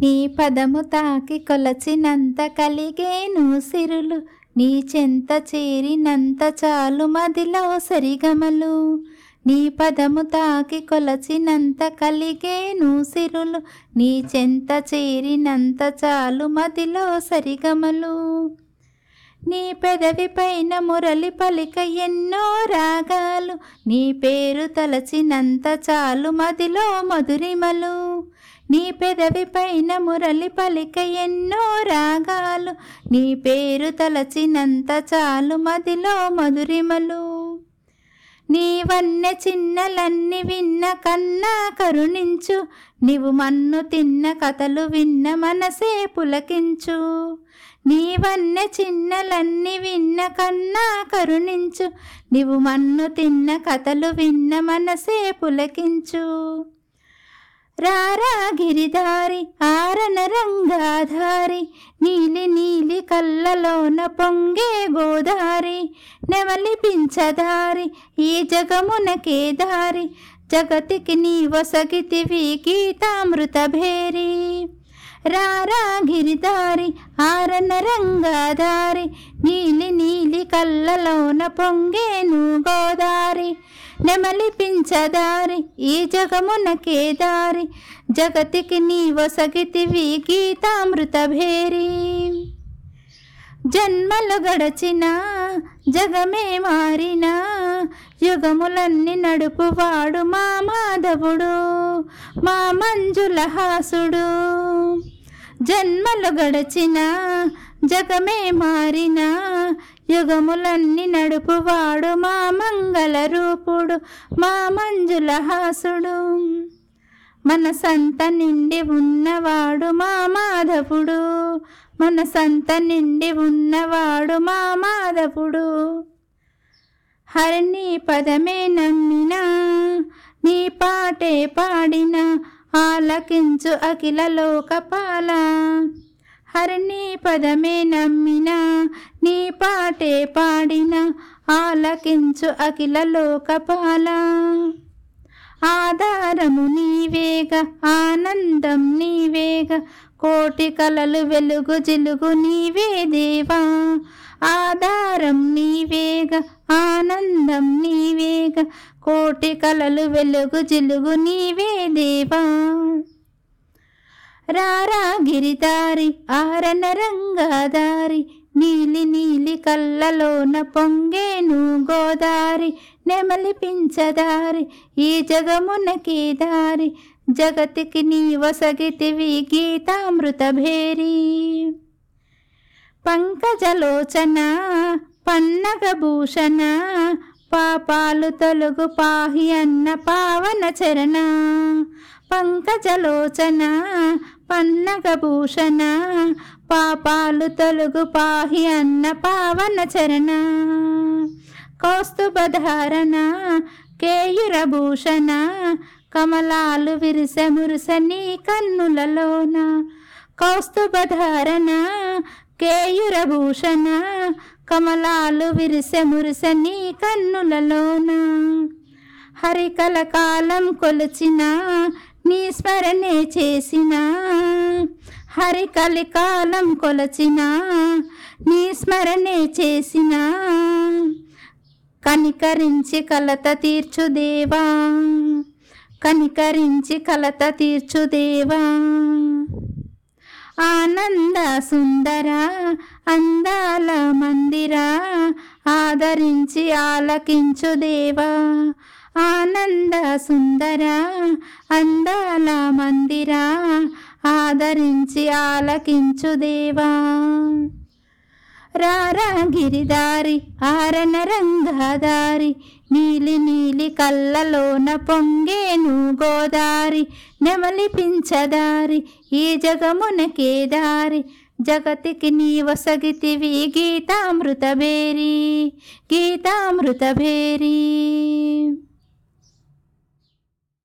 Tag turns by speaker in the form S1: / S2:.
S1: నీ పదము తాకి కొలచినంత కలిగేను సిరులు. నీ చెంత చేరినంత చాలు మదిలో సరిగమలు. నీ పదము తాకి కొలచినంత కలిగేను సిరులు. నీ చెంత చేరినంత చాలు మదిలో సరిగమలు. నీ పెదవి పైన మురళి పలిక ఎన్నో రాగాలు. నీ పేరు తలచినంత చాలు మదిలో మధురిమలు. నీ పెదవి పైన మురళి పలిక ఎన్నో రాగాలు. నీ పేరు తలచినంత చాలు మదిలో మధురిమలు. నీవన్నె చిన్నలన్నీ విన్న కన్నా కరుణించు. నీవు మన్ను తిన్న కథలు విన్న మనసే పులకించు. నీవన్నె చిన్నలన్నీ విన్న కన్నా కరుణించు. నీవు మన్ను తిన్న కథలు విన్న మనసే పులకించు. రారా గిరిదారి ఆరన రంగాధారి నీలి నీలి కళ్ళలోన పొంగే గోదారి నెమలి పించదారి ఈ జగమునకే దారి జగతికి నీ వసగితివి గీతామృత భేరి. రారా గిరిదారి ఆరన రంగాదారి నీలి నీలి కళ్ళలోన పొంగేను గోదారి నెమలిపించదారి ఈ జగమునకే దారి. జగతికి నీ వసగితివి గీతామృత భేరి జన్మలు గడచిన జగమే మారిన యుగములన్నీ నడుపువాడు మా మాధవుడు మా మంజుల హాసుడు. జన్మలు గడచిన జగమే మారిన యుగములన్నీ నడుపువాడు మా మంగళ రూపుడు మా మంజుల హాసుడు. మన సంత నిండి ఉన్నవాడు మా మాధవుడు. మన సంత నిండి ఉన్నవాడు మా మాధవుడు. హరిని పదమే నమ్మిన నీ పాటే పాడిన ఆలకించు అఖిల లోకపాల. హరిని పదమే నమ్మిన నీ పాటే పాడిన ఆలకించు అఖిల లోకపాల. ఆధారము నీవేగ ఆనందం నీవేగ కోటి కలలు వెలుగు జిలుగు నీవే దేవా. ఆధారం నీవేగ ఆనందం నీవేగ కోటి కలలు వెలుగు జిలుగు నీవే దేవా. రారా గిరిదారి ఆరన రంగాదారి నీలి నీలి కళ్ళలోన పొంగేను గోదారి నెమలి పించదారి ఈ జగమునకి దారి జగతికి నీ వసగితివి గీతామృత భేరీ పంకజలోచన పన్నగభూషణ పాపాలు తొలుగు పాహి అన్న పావన చరణ పంకజలోచన పన్నగ భూషణ పాపాలు తొలుగు పాహి అన్న పావన చరణ కౌస్తుభధారణ కేయురభూషణ కమలాలు విరిస మురుస నీ కన్నులలోన కౌస్తుభధారణ కేయురభూషణ కమలాలు విరిసె మురిసె నీ కన్నులలోన? హరికల కాలం కొలిచిన నీ స్మరణే చేసిన. హరికలి కాలం కొలచిన నీ స్మరణే చేసిన. కనికరించి కలత తీర్చు దేవా. కనికరించి కలత తీర్చు దేవా. ఆనంద సుందర అందాల మందిరా ఆదరించి ఆలకించు దేవా. ఆనంద సుందర అందాల మందిరా ఆదరించి ఆలకించు దేవా. రారాగిరిదారి ఆరన రంగదారి నీలి నీలి కళ్ళలోన పొంగేను గోదారి నెమలి పించదారి ఈ జగమునకే దారి జగతికి నీ వసగితివి గీతామృత భేరీ గీతామృత భేరీ